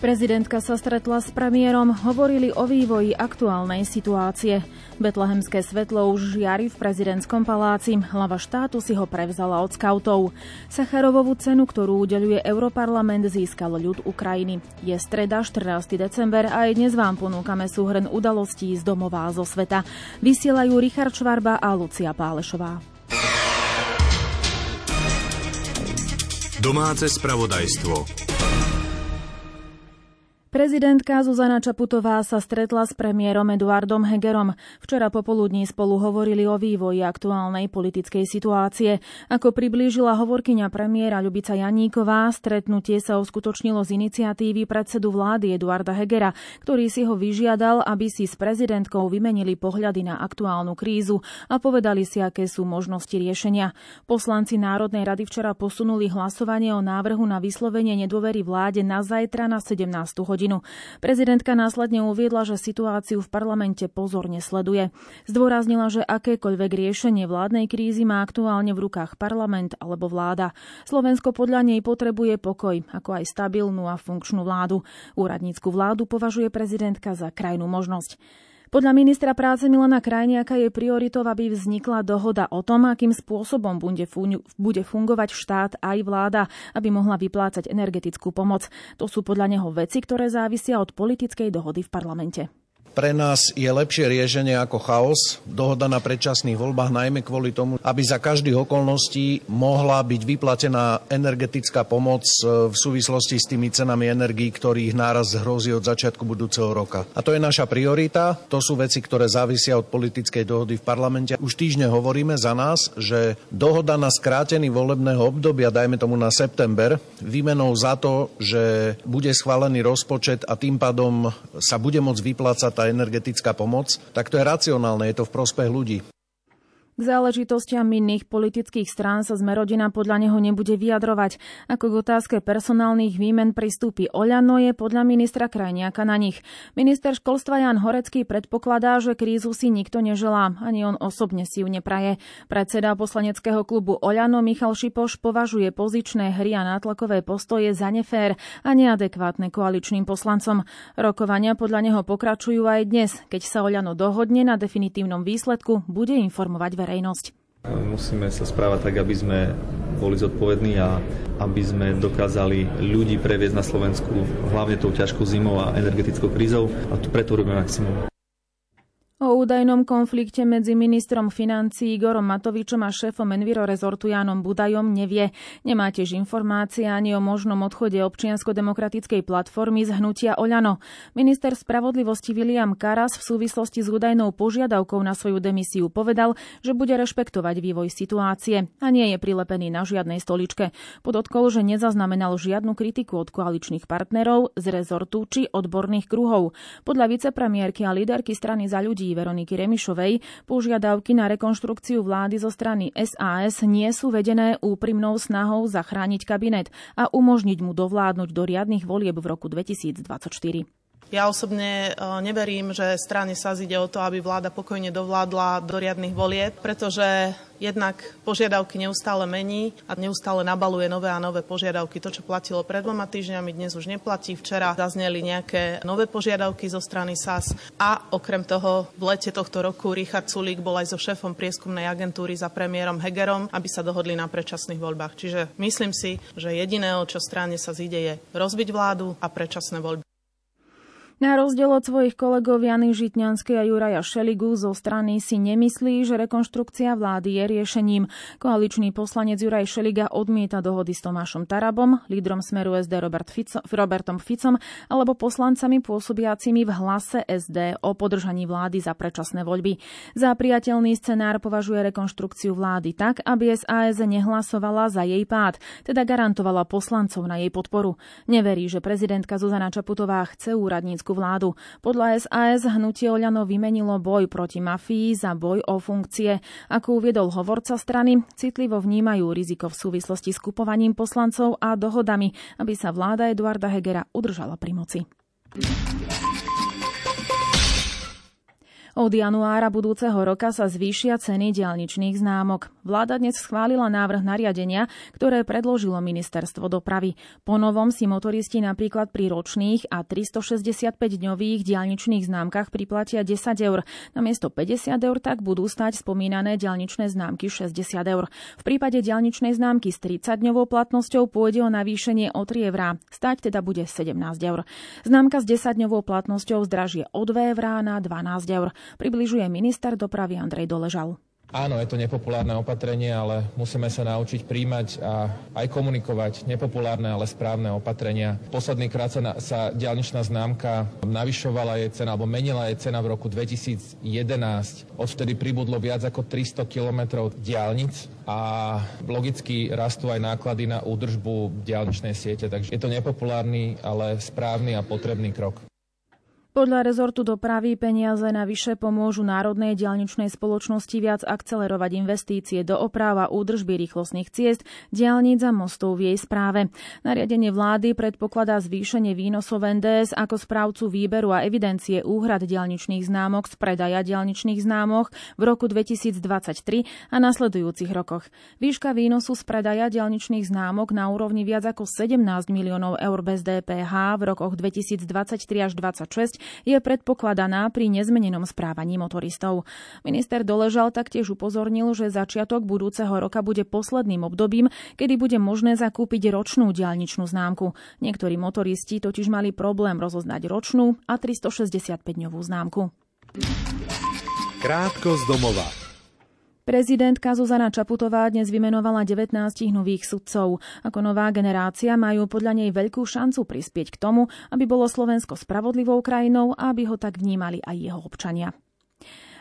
Prezidentka sa stretla s premiérom, hovorili o vývoji aktuálnej situácie. Betlehemské svetlo už žiari v prezidentskom paláci. Hlava štátu si ho prevzala od skautov. Sacharovovú cenu, ktorú udeľuje Europarlament, získal ľud Ukrajiny. Je streda, 14. december a aj dnes vám ponúkame súhrn udalostí z domová zo sveta. Vysielajú Richard Švarba a Lucia Pálešová. Domáce spravodajstvo. Prezidentka Zuzana Čaputová sa stretla s premiérom Eduardom Hegerom. Včera popoludní spolu hovorili o vývoji aktuálnej politickej situácie. Ako priblížila hovorkyňa premiéra Ľubica Janíková, stretnutie sa uskutočnilo z iniciatívy predsedu vlády Eduarda Hegera, ktorý si ho vyžiadal, aby si s prezidentkou vymenili pohľady na aktuálnu krízu a povedali si, aké sú možnosti riešenia. Poslanci Národnej rady včera posunuli hlasovanie o návrhu na vyslovenie nedôvery vláde na zajtra na 17 hodinu hodinu. Prezidentka následne uviedla, že situáciu v parlamente pozorne sleduje. Zdôraznila, že akékoľvek riešenie vládnej krízy má aktuálne v rukách parlament alebo vláda. Slovensko podľa nej potrebuje pokoj, ako aj stabilnú a funkčnú vládu. Úradnícku vládu považuje prezidentka za krajnú možnosť. Podľa ministra práce Milana Krajniaka je prioritou, aby vznikla dohoda o tom, akým spôsobom bude fungovať štát aj vláda, aby mohla vyplácať energetickú pomoc. To sú podľa neho veci, ktoré závisia od politickej dohody v parlamente. Pre nás je lepšie riešenie ako chaos, dohoda na predčasných voľbách, najmä kvôli tomu, aby za každých okolností mohla byť vyplatená energetická pomoc e, v súvislosti s tými cenami energií, ktorých náraz hrozí od začiatku budúceho roka. A to je naša priorita, to sú veci, ktoré závisia od politickej dohody v parlamente. Už týždne hovoríme za nás, že dohoda na skrátený volebného obdobia, dajme tomu na september, výmenou za to, že bude schválený rozpočet a tým pádom sa bude môcť vyplácať tá energetická pomoc, tak to je racionálne, je to v prospech ľudí. K záležitostiam iných politických strán sa Zmerodina podľa neho nebude vyjadrovať. Ako k otázke personálnych výmen pristúpi Oľano je podľa ministra Krajniaka na nich. Minister školstva Jan Horecký predpokladá, že krízu si nikto neželá, ani on osobne si ju nepraje. Predseda poslaneckého klubu Oľano Michal Šipoš považuje pozičné hry a nátlakové postoje za nefér a neadekvátne koaličným poslancom. Rokovania podľa neho pokračujú aj dnes. Keď sa Oľano dohodne na definitívnom výsledku, bude informovať verejnosť verejnosť. Musíme sa správať tak, aby sme boli zodpovední a aby sme dokázali ľudí previesť na Slovensku hlavne tou ťažkou zimou a energetickou krízou a tu preto robíme maximum. O údajnom konflikte medzi ministrom financí Igorom Matovičom a šéfom Enviro rezortu Jánom Budajom nevie. Nemá tiež informácie ani o možnom odchode občiansko-demokratickej platformy z hnutia Oľano. Minister spravodlivosti William Karas v súvislosti s údajnou požiadavkou na svoju demisiu povedal, že bude rešpektovať vývoj situácie a nie je prilepený na žiadnej stoličke. Podotkol, že nezaznamenal žiadnu kritiku od koaličných partnerov z rezortu či odborných kruhov. Podľa vicepremiérky a líderky strany za ľudí Veroniky Remišovej, požiadavky na rekonštrukciu vlády zo strany SAS nie sú vedené úprimnou snahou zachrániť kabinet a umožniť mu dovládnuť do riadnych volieb v roku 2024. Ja osobne e, neverím, že strane sa ide o to, aby vláda pokojne dovládla do riadnych volieb, pretože jednak požiadavky neustále mení a neustále nabaluje nové a nové požiadavky. To, čo platilo pred dvoma týždňami, dnes už neplatí. Včera zazneli nejaké nové požiadavky zo strany SAS a okrem toho v lete tohto roku Richard Sulík bol aj so šéfom prieskumnej agentúry za premiérom Hegerom, aby sa dohodli na predčasných voľbách. Čiže myslím si, že jediné, čo strane sa zíde, je rozbiť vládu a predčasné voľby. Na rozdiel od svojich kolegov Jany Žitňanskej a Juraja Šeligu zo strany si nemyslí, že rekonštrukcia vlády je riešením. Koaličný poslanec Juraj Šeliga odmieta dohody s Tomášom Tarabom, lídrom Smeru SD Robert Fico, Robertom Ficom alebo poslancami pôsobiacimi v hlase SD o podržaní vlády za predčasné voľby. Za priateľný scenár považuje rekonštrukciu vlády tak, aby SAS nehlasovala za jej pád, teda garantovala poslancov na jej podporu. Neverí, že prezidentka Zuzana Čaputová chce úradnícku slovenskú vládu. Podľa SAS hnutie Oľano vymenilo boj proti mafii za boj o funkcie. Ako uviedol hovorca strany, citlivo vnímajú riziko v súvislosti s kupovaním poslancov a dohodami, aby sa vláda Eduarda Hegera udržala pri moci. Od januára budúceho roka sa zvýšia ceny diaľničných známok. Vláda dnes schválila návrh nariadenia, ktoré predložilo ministerstvo dopravy. Po novom si motoristi napríklad pri ročných a 365-dňových diaľničných známkach priplatia 10 eur. Namiesto 50 eur tak budú stať spomínané diaľničné známky 60 eur. V prípade diaľničnej známky s 30-dňovou platnosťou pôjde o navýšenie o 3 eurá. Stať teda bude 17 eur. Známka s 10-dňovou platnosťou zdražie o 2 eurá na 12 eur. Približuje minister dopravy Andrej Doležal. Áno, je to nepopulárne opatrenie, ale musíme sa naučiť príjmať a aj komunikovať nepopulárne, ale správne opatrenia. Posledný krát sa, na, sa diálničná známka navyšovala jej cena, alebo menila jej cena v roku 2011. Odvtedy pribudlo viac ako 300 kilometrov diálnic a logicky rastú aj náklady na údržbu diálničnej siete. Takže je to nepopulárny, ale správny a potrebný krok. Podľa rezortu dopravy peniaze navyše pomôžu Národnej diaľničnej spoločnosti viac akcelerovať investície do oprava údržby rýchlostných ciest, diaľnic a mostov v jej správe. Nariadenie vlády predpokladá zvýšenie výnosov NDS ako správcu výberu a evidencie úhrad diaľničných známok z predaja diaľničných známok v roku 2023 a nasledujúcich rokoch. Výška výnosu z predaja diaľničných známok na úrovni viac ako 17 miliónov eur bez DPH v rokoch 2023 až 2026 je predpokladaná pri nezmenenom správaní motoristov. Minister Doležal taktiež upozornil, že začiatok budúceho roka bude posledným obdobím, kedy bude možné zakúpiť ročnú diaľničnú známku. Niektorí motoristi totiž mali problém rozoznať ročnú a 365-dňovú známku. Krátko z domova. Prezidentka Zuzana Čaputová dnes vymenovala 19 nových sudcov. Ako nová generácia majú podľa nej veľkú šancu prispieť k tomu, aby bolo Slovensko spravodlivou krajinou a aby ho tak vnímali aj jeho občania.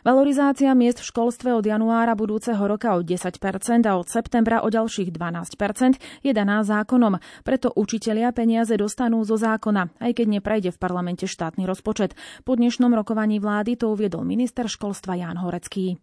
Valorizácia miest v školstve od januára budúceho roka o 10% a od septembra o ďalších 12% je daná zákonom. Preto učitelia peniaze dostanú zo zákona, aj keď neprejde v parlamente štátny rozpočet. Po dnešnom rokovaní vlády to uviedol minister školstva Ján Horecký.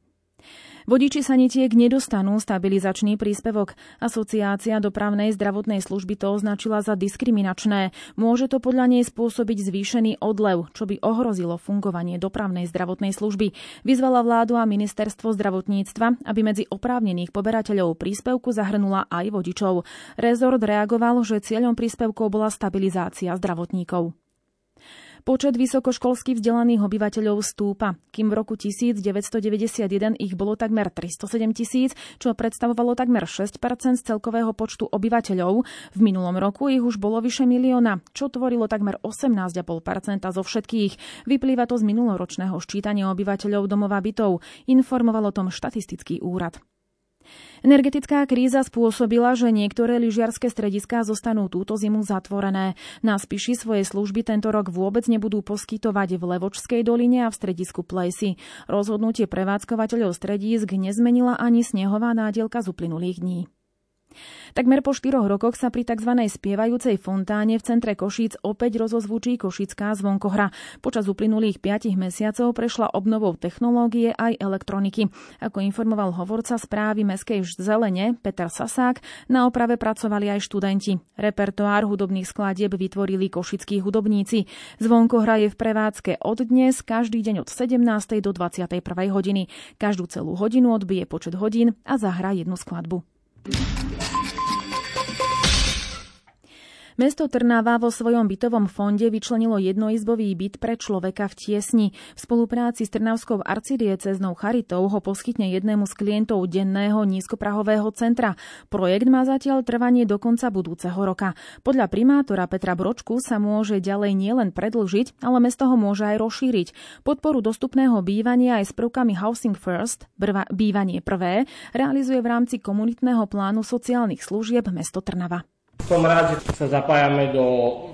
Vodiči sanitiek nedostanú stabilizačný príspevok. Asociácia dopravnej zdravotnej služby to označila za diskriminačné. Môže to podľa nej spôsobiť zvýšený odlev, čo by ohrozilo fungovanie dopravnej zdravotnej služby. Vyzvala vládu a ministerstvo zdravotníctva, aby medzi oprávnených poberateľov príspevku zahrnula aj vodičov. Rezort reagoval, že cieľom príspevkov bola stabilizácia zdravotníkov. Počet vysokoškolsky vzdelaných obyvateľov stúpa, kým v roku 1991 ich bolo takmer 307 tisíc, čo predstavovalo takmer 6 z celkového počtu obyvateľov. V minulom roku ich už bolo vyše milióna, čo tvorilo takmer 18,5% zo všetkých. Vyplýva to z minuloročného ščítania obyvateľov domova bytov, informoval o tom štatistický úrad. Energetická kríza spôsobila, že niektoré lyžiarske strediská zostanú túto zimu zatvorené. Na Spiši svoje služby tento rok vôbec nebudú poskytovať v Levočskej doline a v stredisku Plejsi. Rozhodnutie prevádzkovateľov stredísk nezmenila ani snehová nádielka z uplynulých dní. Takmer po štyroch rokoch sa pri tzv. spievajúcej fontáne v centre Košíc opäť rozozvučí košická zvonkohra. Počas uplynulých 5 mesiacov prešla obnovou technológie aj elektroniky. Ako informoval hovorca správy Mestskej zelene Peter Sasák, na oprave pracovali aj študenti. Repertoár hudobných skladieb vytvorili košickí hudobníci. Zvonkohra je v prevádzke od dnes, každý deň od 17. do 21. hodiny. Každú celú hodinu odbije počet hodín a zahrá jednu skladbu. あ! Mesto Trnava vo svojom bytovom fonde vyčlenilo jednoizbový byt pre človeka v tiesni. V spolupráci s Trnavskou arcidieceznou charitou ho poskytne jednému z klientov denného nízkoprahového centra. Projekt má zatiaľ trvanie do konca budúceho roka. Podľa primátora Petra Bročku sa môže ďalej nielen predlžiť, ale mesto ho môže aj rozšíriť. Podporu dostupného bývania aj s prvkami Housing First, bývanie prvé, realizuje v rámci komunitného plánu sociálnych služieb mesto Trnava. Som rád, že sa zapájame do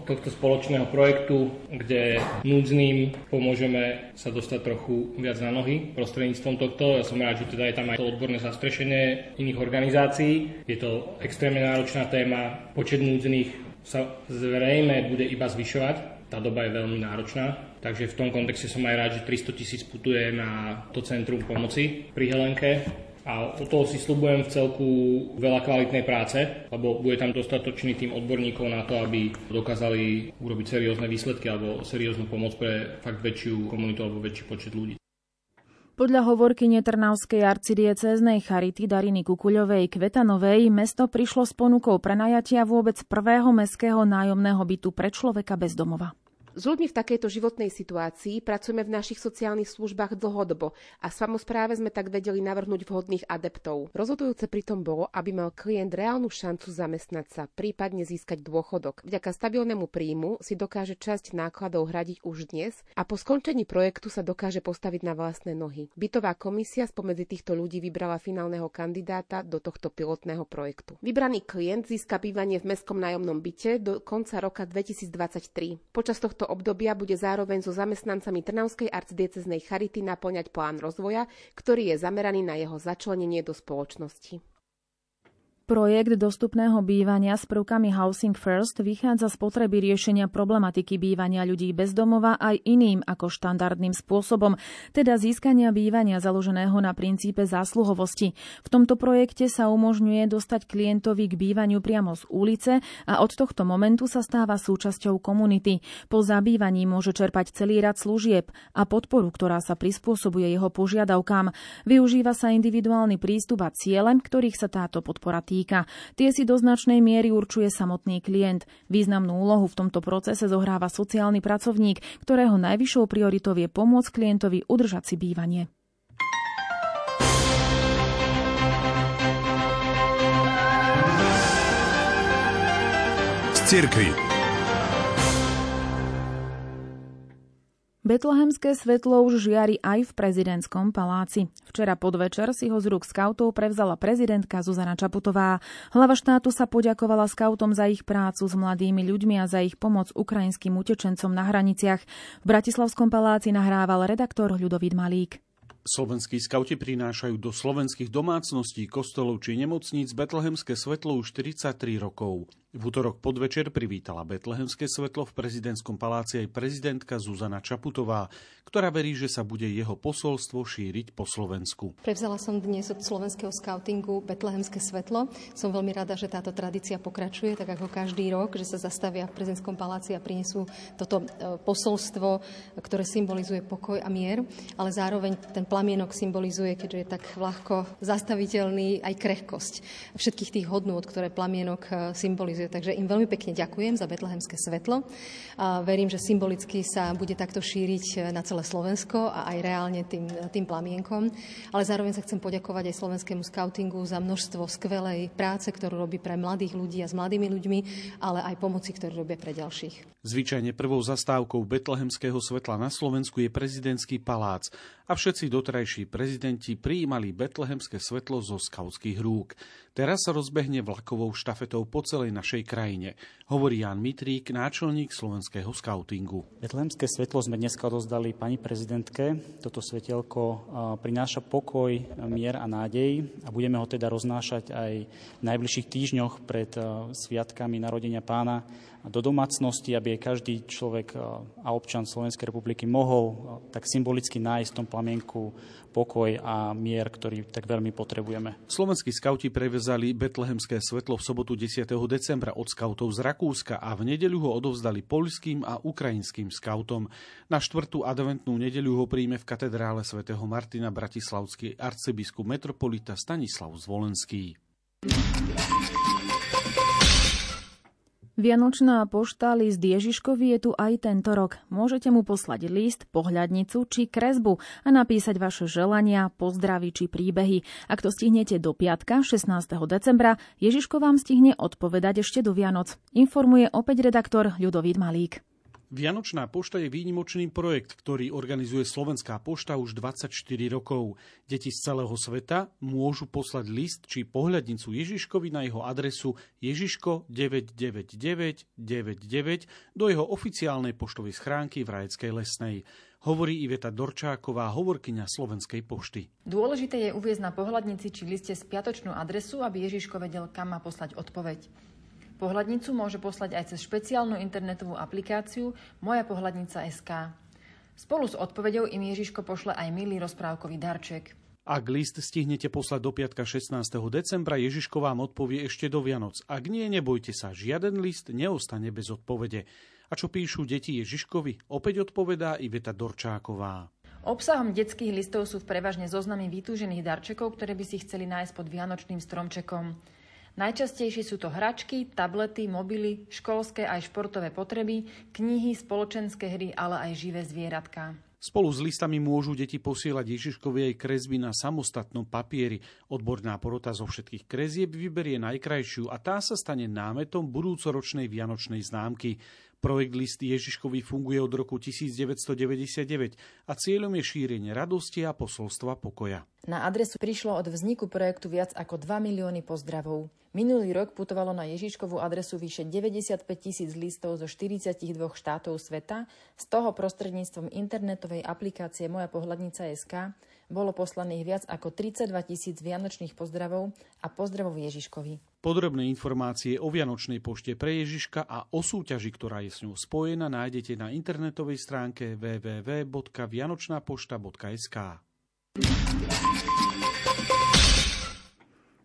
tohto spoločného projektu, kde núdznym pomôžeme sa dostať trochu viac na nohy prostredníctvom tohto. Ja som rád, že teda je tam aj to odborné zastrešenie iných organizácií. Je to extrémne náročná téma. Počet núdznych sa zrejme bude iba zvyšovať. Tá doba je veľmi náročná. Takže v tom kontexte som aj rád, že 300 tisíc putuje na to centrum pomoci pri Helenke a od toho si slubujem v celku veľa kvalitnej práce, lebo bude tam dostatočný tým odborníkov na to, aby dokázali urobiť seriózne výsledky alebo serióznu pomoc pre fakt väčšiu komunitu alebo väčší počet ľudí. Podľa hovorkyne Trnavskej arcidiecéznej Charity Dariny Kukuľovej Kvetanovej mesto prišlo s ponukou prenajatia vôbec prvého mestského nájomného bytu pre človeka bez domova. S ľuďmi v takejto životnej situácii pracujeme v našich sociálnych službách dlhodobo a samozpráve sme tak vedeli navrhnúť vhodných adeptov. Rozhodujúce pritom bolo, aby mal klient reálnu šancu zamestnať sa, prípadne získať dôchodok. Vďaka stabilnému príjmu si dokáže časť nákladov hradiť už dnes a po skončení projektu sa dokáže postaviť na vlastné nohy. Bytová komisia spomedzi týchto ľudí vybrala finálneho kandidáta do tohto pilotného projektu. Vybraný klient získa bývanie v mestskom nájomnom byte do konca roka 2023. Počas tohto tohto obdobia bude zároveň so zamestnancami Trnavskej arcidieceznej charity naplňať plán rozvoja, ktorý je zameraný na jeho začlenenie do spoločnosti. Projekt dostupného bývania s prvkami Housing First vychádza z potreby riešenia problematiky bývania ľudí bez domova aj iným ako štandardným spôsobom, teda získania bývania založeného na princípe zásluhovosti. V tomto projekte sa umožňuje dostať klientovi k bývaniu priamo z ulice a od tohto momentu sa stáva súčasťou komunity. Po zabývaní môže čerpať celý rad služieb a podporu, ktorá sa prispôsobuje jeho požiadavkám. Využíva sa individuálny prístup a ciele, ktorých sa táto podpora týka. Tie si do značnej miery určuje samotný klient. Významnú úlohu v tomto procese zohráva sociálny pracovník, ktorého najvyššou prioritou je pomôcť klientovi udržať si bývanie. Z Betlehemské svetlo už žiari aj v prezidentskom paláci. Včera podvečer si ho z rúk skautov prevzala prezidentka Zuzana Čaputová. Hlava štátu sa poďakovala skautom za ich prácu s mladými ľuďmi a za ich pomoc ukrajinským utečencom na hraniciach. V Bratislavskom paláci nahrával redaktor Ľudovít Malík. Slovenskí skauti prinášajú do slovenských domácností, kostolov či nemocníc betlehemské svetlo už 43 rokov. V útorok podvečer privítala betlehemské svetlo v prezidentskom paláci aj prezidentka Zuzana Čaputová, ktorá verí, že sa bude jeho posolstvo šíriť po Slovensku. Prevzala som dnes od slovenského skautingu betlehemské svetlo. Som veľmi rada, že táto tradícia pokračuje, tak ako každý rok, že sa zastavia v prezidentskom paláci a prinesú toto e, posolstvo, ktoré symbolizuje pokoj a mier, ale zároveň ten plamienok symbolizuje, keďže je tak ľahko zastaviteľný, aj krehkosť všetkých tých hodnôt, ktoré plamienok e, symbolizuje realizuje. Takže im veľmi pekne ďakujem za betlehemské svetlo. A verím, že symbolicky sa bude takto šíriť na celé Slovensko a aj reálne tým, tým plamienkom. Ale zároveň sa chcem poďakovať aj slovenskému skautingu za množstvo skvelej práce, ktorú robí pre mladých ľudí a s mladými ľuďmi, ale aj pomoci, ktorú robia pre ďalších. Zvyčajne prvou zastávkou betlehemského svetla na Slovensku je prezidentský palác a všetci dotrajší prezidenti prijímali betlehemské svetlo zo skautských rúk. Teraz sa rozbehne vlakovou štafetou po celej našej krajine, hovorí Jan Mitrík, náčelník slovenského skautingu. Betlehemské svetlo sme dneska rozdali pani prezidentke. Toto svetelko prináša pokoj, mier a nádej a budeme ho teda roznášať aj v najbližších týždňoch pred sviatkami narodenia pána do domácnosti, aby aj každý človek a občan Slovenskej republiky mohol tak symbolicky nájsť v tom plamienku pokoj a mier, ktorý tak veľmi potrebujeme. Slovenskí skauti prevezali betlehemské svetlo v sobotu 10. decembra od skautov z Rakúska a v nedeľu ho odovzdali poľským a ukrajinským skautom. Na štvrtú adventnú nedeľu ho príjme v katedrále svätého Martina bratislavský arcibiskup metropolita Stanislav Zvolenský. Vianočná pošta list Ježiškovi je tu aj tento rok. Môžete mu poslať list, pohľadnicu či kresbu a napísať vaše želania, pozdravy či príbehy. Ak to stihnete do piatka 16. decembra, Ježiško vám stihne odpovedať ešte do Vianoc. Informuje opäť redaktor Ľudovít Malík. Vianočná pošta je výnimočný projekt, ktorý organizuje Slovenská pošta už 24 rokov. Deti z celého sveta môžu poslať list či pohľadnicu Ježiškovi na jeho adresu Ježiško 99999 do jeho oficiálnej poštovej schránky v Rajeckej lesnej hovorí Iveta Dorčáková, hovorkyňa Slovenskej pošty. Dôležité je uviezť na pohľadnici či liste spiatočnú adresu, aby Ježiško vedel, kam má poslať odpoveď. Pohľadnicu môže poslať aj cez špeciálnu internetovú aplikáciu Moja pohľadnica SK. Spolu s odpovedou im Ježiško pošle aj milý rozprávkový darček. Ak list stihnete poslať do piatka 16. decembra, Ježiško vám odpovie ešte do Vianoc. Ak nie, nebojte sa, žiaden list neostane bez odpovede. A čo píšu deti Ježiškovi, opäť odpovedá Iveta Dorčáková. Obsahom detských listov sú prevažne zoznamy vytúžených darčekov, ktoré by si chceli nájsť pod vianočným stromčekom. Najčastejšie sú to hračky, tablety, mobily, školské aj športové potreby, knihy, spoločenské hry, ale aj živé zvieratká. Spolu s listami môžu deti posielať Ježiškovi aj kresby na samostatnom papieri. Odborná porota zo všetkých kresieb vyberie najkrajšiu a tá sa stane námetom budúcoročnej vianočnej známky. Projekt List Ježiškovi funguje od roku 1999 a cieľom je šírenie radosti a posolstva pokoja. Na adresu prišlo od vzniku projektu viac ako 2 milióny pozdravov. Minulý rok putovalo na Ježiškovú adresu vyše 95 tisíc listov zo 42 štátov sveta, z toho prostredníctvom internetovej aplikácie Moja pohľadnica SK bolo poslaných viac ako 32 tisíc vianočných pozdravov a pozdravov Ježiškovi. Podrobné informácie o Vianočnej pošte pre Ježiška a o súťaži, ktorá je s ňou spojená, nájdete na internetovej stránke www.vianočnapošta.sk.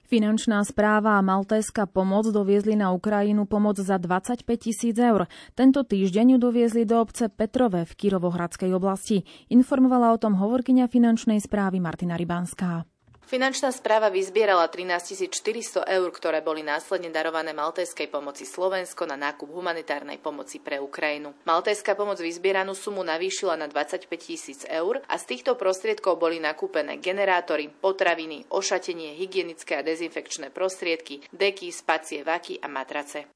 Finančná správa a maltéska pomoc doviezli na Ukrajinu pomoc za 25 tisíc eur. Tento týždeň ju doviezli do obce Petrove v Kirovohradskej oblasti. Informovala o tom hovorkyňa finančnej správy Martina Rybánská. Finančná správa vyzbierala 13 400 eur, ktoré boli následne darované Maltejskej pomoci Slovensko na nákup humanitárnej pomoci pre Ukrajinu. Maltejská pomoc vyzbieranú sumu navýšila na 25 tisíc eur a z týchto prostriedkov boli nakúpené generátory, potraviny, ošatenie, hygienické a dezinfekčné prostriedky, deky, spacie vaky a matrace.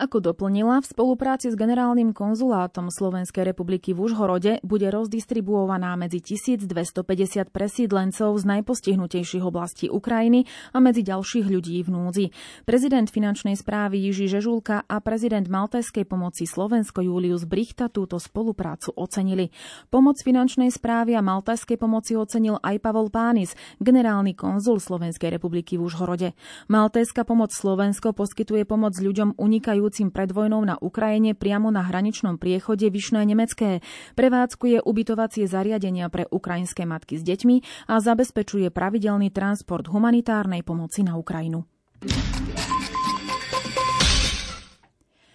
Ako doplnila, v spolupráci s generálnym konzulátom Slovenskej republiky v Užhorode bude rozdistribuovaná medzi 1250 presídlencov z najpostihnutejších oblastí Ukrajiny a medzi ďalších ľudí v núdzi. Prezident finančnej správy Jiži Žežulka a prezident Maltajskej pomoci Slovensko Julius Brichta túto spoluprácu ocenili. Pomoc finančnej správy a Maltajskej pomoci ocenil aj Pavol Pánis, generálny konzul Slovenskej republiky v Užhorode. Maltajská pomoc Slovensko poskytuje pomoc ľuďom unikajú žijúcim pred vojnou na Ukrajine priamo na hraničnom priechode Vyšné Nemecké. Prevádzkuje ubytovacie zariadenia pre ukrajinské matky s deťmi a zabezpečuje pravidelný transport humanitárnej pomoci na Ukrajinu.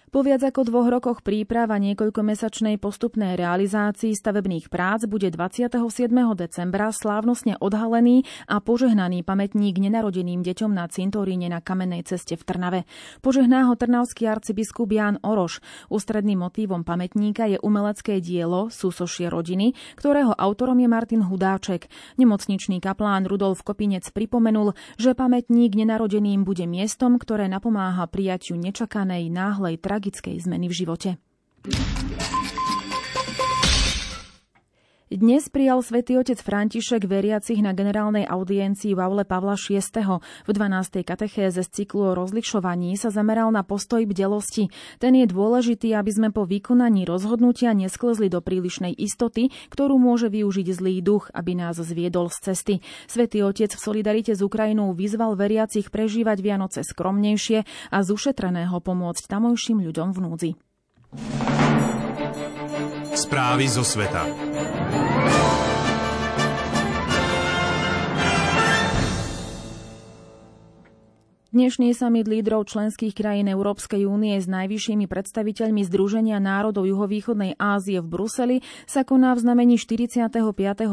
Po viac ako dvoch rokoch príprav a niekoľkomesačnej postupnej realizácii stavebných prác bude 27. decembra slávnostne odhalený a požehnaný pamätník nenarodeným deťom na cintoríne na Kamennej ceste v Trnave. Požehná ho trnavský arcibiskup Ján Oroš. Ústredným motívom pamätníka je umelecké dielo Súsošie rodiny, ktorého autorom je Martin Hudáček. Nemocničný kaplán Rudolf Kopinec pripomenul, že pamätník nenarodeným bude miestom, ktoré napomáha prijaťu nečakanej náhlej tragédie tragickej zmeny v živote. Dnes prijal svätý otec František veriacich na generálnej audiencii v aule Pavla VI. V 12. katechéze z cyklu o rozlišovaní sa zameral na postoj bdelosti. Ten je dôležitý, aby sme po vykonaní rozhodnutia nesklzli do prílišnej istoty, ktorú môže využiť zlý duch, aby nás zviedol z cesty. Svätý otec v solidarite s Ukrajinou vyzval veriacich prežívať Vianoce skromnejšie a z ušetreného pomôcť tamojším ľuďom v núdzi. Správy zo sveta. Dnešný summit lídrov členských krajín Európskej únie s najvyššími predstaviteľmi Združenia národov juhovýchodnej Ázie v Bruseli sa koná v znamení 45.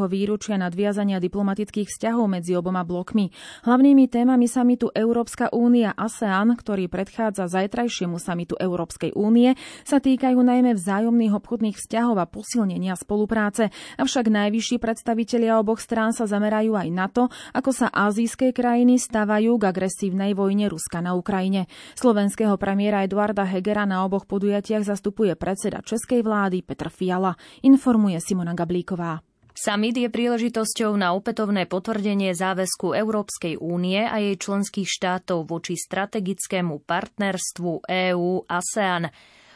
výročia nadviazania diplomatických vzťahov medzi oboma blokmi. Hlavnými témami samitu Európska únia ASEAN, ktorý predchádza zajtrajšiemu samitu Európskej únie, sa týkajú najmä vzájomných obchodných vzťahov a posilnenia spolupráce. Avšak najvyšší predstavitelia oboch strán sa zamerajú aj na to, ako sa azijské krajiny stavajú k agresívnej vojne vojne Ruska na Ukrajine. Slovenského premiéra Eduarda Hegera na oboch podujatiach zastupuje predseda českej vlády Petr Fiala, informuje Simona Gablíková. Summit je príležitosťou na opätovné potvrdenie záväzku Európskej únie a jej členských štátov voči strategickému partnerstvu EÚ-ASEAN.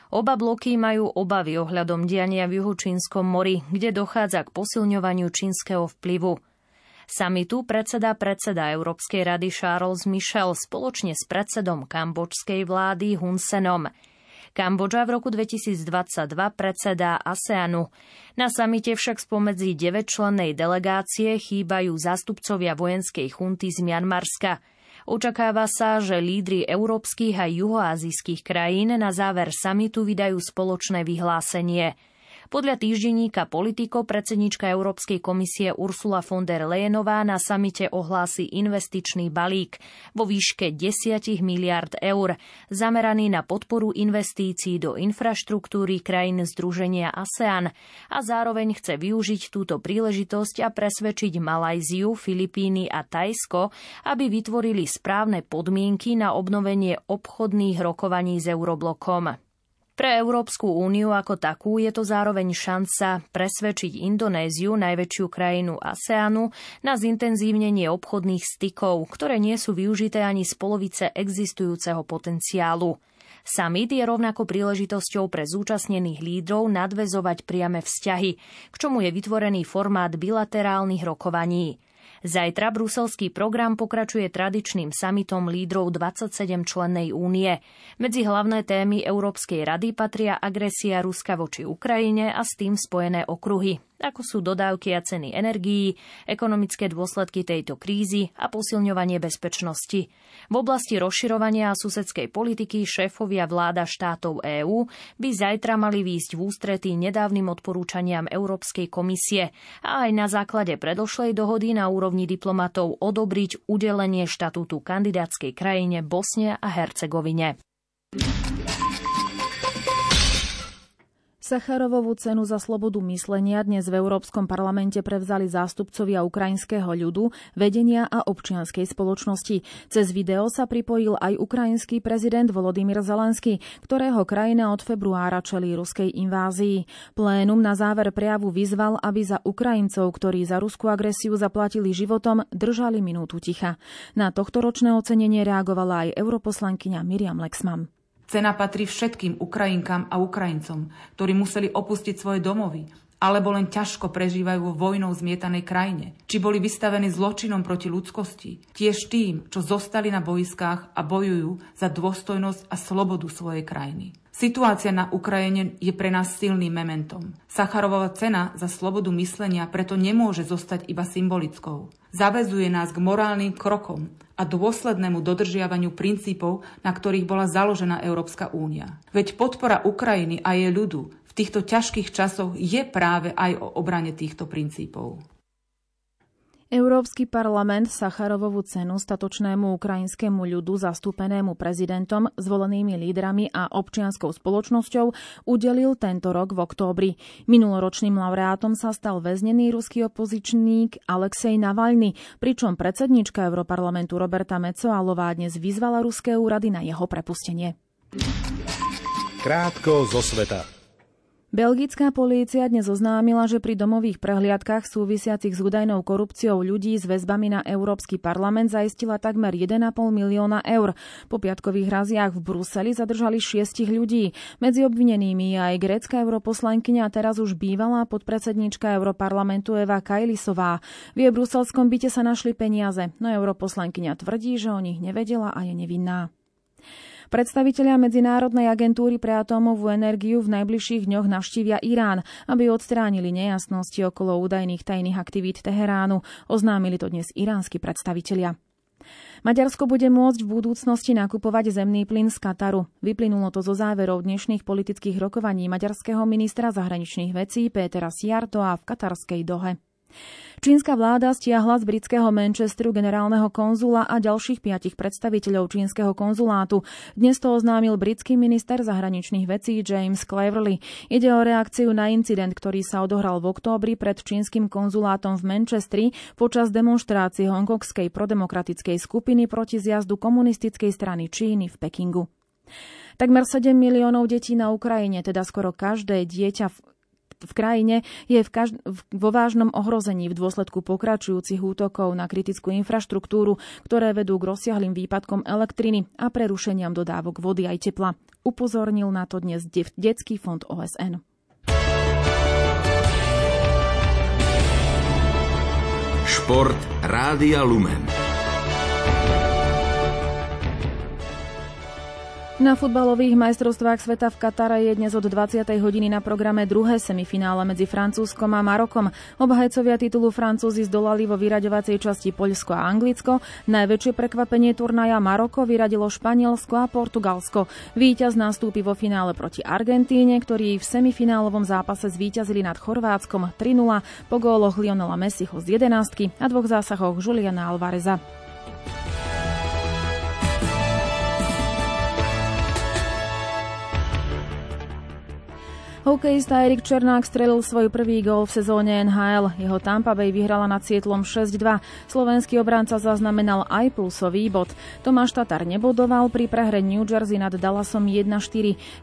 Oba bloky majú obavy ohľadom diania v Juhočínskom mori, kde dochádza k posilňovaniu čínskeho vplyvu. Samitu predseda predseda Európskej rady Charles Michel spoločne s predsedom kambočskej vlády Hun Senom. Kambodža v roku 2022 predsedá ASEANu. Na samite však spomedzi 9 člennej delegácie chýbajú zástupcovia vojenskej chunty z Mianmarska. Očakáva sa, že lídry európskych a juhoazijských krajín na záver samitu vydajú spoločné vyhlásenie – Podľa týždenníka Politico predsednička Európskej komisie Ursula von der Leyenová na samite ohlási investičný balík vo výške 10 miliard eur, zameraný na podporu investícií do infraštruktúry krajín Združenia ASEAN a zároveň chce využiť túto príležitosť a presvedčiť Malajziu, Filipíny a Tajsko, aby vytvorili správne podmienky na obnovenie obchodných rokovaní s Euroblokom. Pre Európsku úniu ako takú je to zároveň šanca presvedčiť Indonéziu, najväčšiu krajinu ASEANu, na zintenzívnenie obchodných stykov, ktoré nie sú využité ani z polovice existujúceho potenciálu. Summit je rovnako príležitosťou pre zúčastnených lídrov nadvezovať priame vzťahy, k čomu je vytvorený formát bilaterálnych rokovaní. Zajtra bruselský program pokračuje tradičným samitom lídrov 27 člennej únie. Medzi hlavné témy Európskej rady patria agresia Ruska voči Ukrajine a s tým spojené okruhy ako sú dodávky a ceny energií, ekonomické dôsledky tejto krízy a posilňovanie bezpečnosti. V oblasti rozširovania a susedskej politiky šéfovia vláda štátov EÚ by zajtra mali výjsť v ústretí nedávnym odporúčaniam Európskej komisie a aj na základe predošlej dohody na úrovni diplomatov odobriť udelenie štatútu kandidátskej krajine Bosne a Hercegovine. Sacharovovú cenu za slobodu myslenia dnes v Európskom parlamente prevzali zástupcovia ukrajinského ľudu, vedenia a občianskej spoločnosti. Cez video sa pripojil aj ukrajinský prezident Volodymyr Zelensky, ktorého krajina od februára čelí ruskej invázii. Plénum na záver prejavu vyzval, aby za Ukrajincov, ktorí za ruskú agresiu zaplatili životom, držali minútu ticha. Na tohto ročné ocenenie reagovala aj europoslankyňa Miriam Lexman. Cena patrí všetkým Ukrajinkám a Ukrajincom, ktorí museli opustiť svoje domovy, alebo len ťažko prežívajú vo vojnou zmietanej krajine, či boli vystavení zločinom proti ľudskosti, tiež tým, čo zostali na boiskách a bojujú za dôstojnosť a slobodu svojej krajiny. Situácia na Ukrajine je pre nás silným mementom. Sacharová cena za slobodu myslenia preto nemôže zostať iba symbolickou. Zavezuje nás k morálnym krokom a dôslednému dodržiavaniu princípov, na ktorých bola založená Európska únia. Veď podpora Ukrajiny a jej ľudu v týchto ťažkých časoch je práve aj o obrane týchto princípov. Európsky parlament Sacharovovú cenu statočnému ukrajinskému ľudu zastúpenému prezidentom, zvolenými lídrami a občianskou spoločnosťou udelil tento rok v októbri. Minuloročným laureátom sa stal väznený ruský opozičník Alexej Navalny, pričom predsednička Európarlamentu Roberta Mecoalová dnes vyzvala ruské úrady na jeho prepustenie. Krátko zo sveta. Belgická polícia dnes oznámila, že pri domových prehliadkach súvisiacich s údajnou korupciou ľudí s väzbami na Európsky parlament zaistila takmer 1,5 milióna eur. Po piatkových raziach v Bruseli zadržali šiestich ľudí. Medzi obvinenými je aj grécka europoslankyňa a teraz už bývalá podpredsednička Európarlamentu Eva Kajlisová. V jej bruselskom byte sa našli peniaze, no europoslankyňa tvrdí, že o nich nevedela a je nevinná. Predstavitelia Medzinárodnej agentúry pre atómovú energiu v najbližších dňoch navštívia Irán, aby odstránili nejasnosti okolo údajných tajných aktivít Teheránu. Oznámili to dnes iránsky predstavitelia. Maďarsko bude môcť v budúcnosti nakupovať zemný plyn z Kataru. Vyplynulo to zo záverov dnešných politických rokovaní maďarského ministra zahraničných vecí Pétera Siartoa v katarskej dohe. Čínska vláda stiahla z britského Manchesteru generálneho konzula a ďalších piatich predstaviteľov čínskeho konzulátu. Dnes to oznámil britský minister zahraničných vecí James Cleverly. Ide o reakciu na incident, ktorý sa odohral v októbri pred čínskym konzulátom v Manchestri počas demonstrácie hongkongskej prodemokratickej skupiny proti zjazdu komunistickej strany Číny v Pekingu. Takmer 7 miliónov detí na Ukrajine, teda skoro každé dieťa v v krajine je v každ- vo vážnom ohrození v dôsledku pokračujúcich útokov na kritickú infraštruktúru, ktoré vedú k rozsiahlým výpadkom elektriny a prerušeniam dodávok vody aj tepla. Upozornil na to dnes Detský fond OSN. Šport Rádia Lumen. Na futbalových majstrovstvách sveta v Katare je dnes od 20. hodiny na programe druhé semifinále medzi Francúzskom a Marokom. Obhajcovia titulu Francúzi zdolali vo vyraďovacej časti Poľsko a Anglicko. Najväčšie prekvapenie turnaja Maroko vyradilo Španielsko a Portugalsko. Výťaz nastúpi vo finále proti Argentíne, ktorí v semifinálovom zápase zvíťazili nad Chorvátskom 3-0 po góloch Lionela Messiho z 11 a dvoch zásahoch Juliana Alvareza. Hokejista Erik Černák strelil svoj prvý gól v sezóne NHL. Jeho Tampa Bay vyhrala nad Sietlom 6-2. Slovenský obránca zaznamenal aj plusový bod. Tomáš Tatar nebodoval pri prehre New Jersey nad Dallasom 1-4.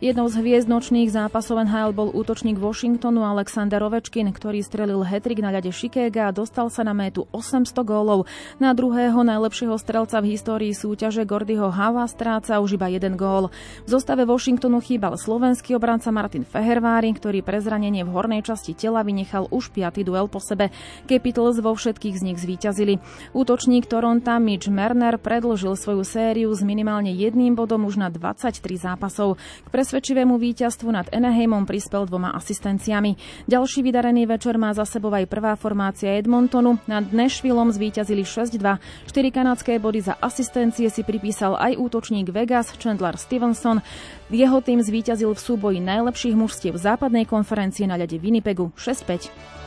Jednou z hviezd nočných zápasov NHL bol útočník Washingtonu Alexander Ovečkin, ktorý strelil hetrik na ľade Chicaga a dostal sa na métu 800 gólov. Na druhého najlepšieho strelca v histórii súťaže Gordyho Hava stráca už iba jeden gól. V zostave Washingtonu chýbal slovenský obranca Martin Feherva Kávári, ktorý pre zranenie v hornej časti tela vynechal už piaty duel po sebe. Capitals vo všetkých z nich zvíťazili. Útočník Toronto Mitch Merner predlžil svoju sériu s minimálne jedným bodom už na 23 zápasov. K presvedčivému víťazstvu nad Anaheimom prispel dvoma asistenciami. Ďalší vydarený večer má za sebou aj prvá formácia Edmontonu. Nad Nashvillom zvíťazili 6-2. 4 kanadské body za asistencie si pripísal aj útočník Vegas Chandler Stevenson. Jeho tým zvíťazil v súboji najlepších mužstiev západnej konferencie na ľade Winnipegu 6-5.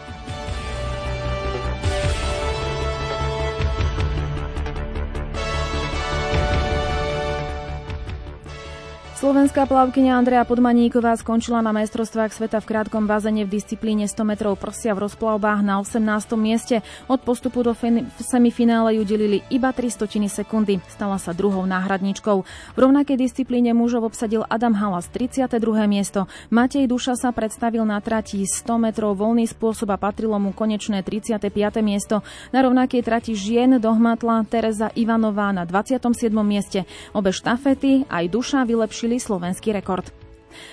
Slovenská plavkyňa Andrea Podmaníková skončila na majstrovstvách sveta v krátkom bazene v disciplíne 100 metrov prsia v rozplavbách na 18. mieste. Od postupu do semifinále ju delili iba 300 sekundy. Stala sa druhou náhradničkou. V rovnakej disciplíne mužov obsadil Adam Halas 32. miesto. Matej Duša sa predstavil na trati 100 metrov voľný spôsob a patrilo mu konečné 35. miesto. Na rovnakej trati žien dohmatla Teresa Ivanová na 27. mieste. Obe štafety aj Duša vylepšili vytvorili slovenský rekord.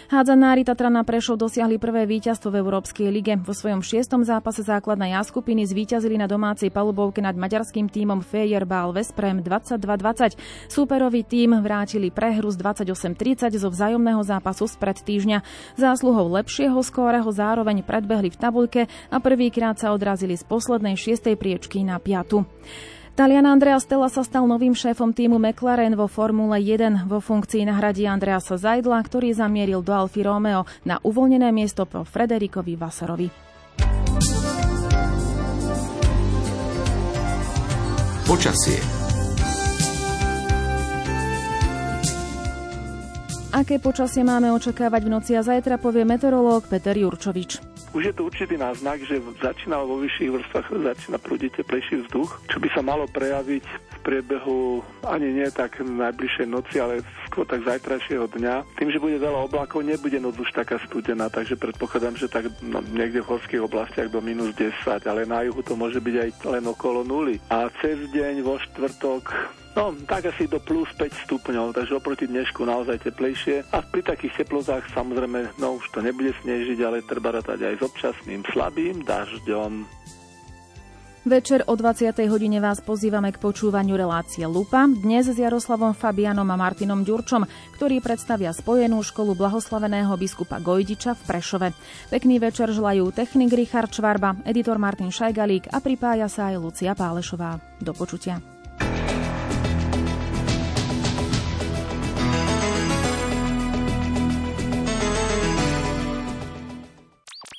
Hádzanári Tatrana Prešov dosiahli prvé víťazstvo v Európskej lige. Vo svojom šiestom zápase základnej A skupiny zvíťazili na domácej palubovke nad maďarským tímom Fejerbal Vesprem 22-20. Súperový tím vrátili prehru z 28-30 zo vzájomného zápasu spred týždňa. Zásluhou lepšieho skóreho zároveň predbehli v tabuľke a prvýkrát sa odrazili z poslednej šiestej priečky na piatu. Talian Andrea Stella sa stal novým šéfom týmu McLaren vo Formule 1. Vo funkcii nahradí Andreasa Zajdla, ktorý zamieril do Alfy Romeo na uvoľnené miesto po Frederikovi Vasarovi. Počasie Aké počasie máme očakávať v noci a zajtra povie meteorológ Peter Jurčovič. Už je to určitý náznak, že začína vo vyšších vrstvách začína prúdiť teplejší vzduch, čo by sa malo prejaviť v priebehu ani nie tak najbližšej noci, ale skôr tak zajtrajšieho dňa. Tým, že bude veľa oblakov, nebude noc už taká studená, takže predpokladám, že tak no, niekde v horských oblastiach do minus 10, ale na juhu to môže byť aj len okolo nuly. A cez deň vo štvrtok No, tak asi do plus 5 stupňov, takže oproti dnešku naozaj teplejšie. A pri takých teplotách samozrejme, no už to nebude snežiť, ale treba rátať aj s občasným slabým dažďom. Večer o 20. hodine vás pozývame k počúvaniu relácie Lupa, dnes s Jaroslavom Fabianom a Martinom Ďurčom, ktorí predstavia spojenú školu blahoslaveného biskupa Gojdiča v Prešove. Pekný večer želajú technik Richard Čvarba, editor Martin Šajgalík a pripája sa aj Lucia Pálešová. Do počutia.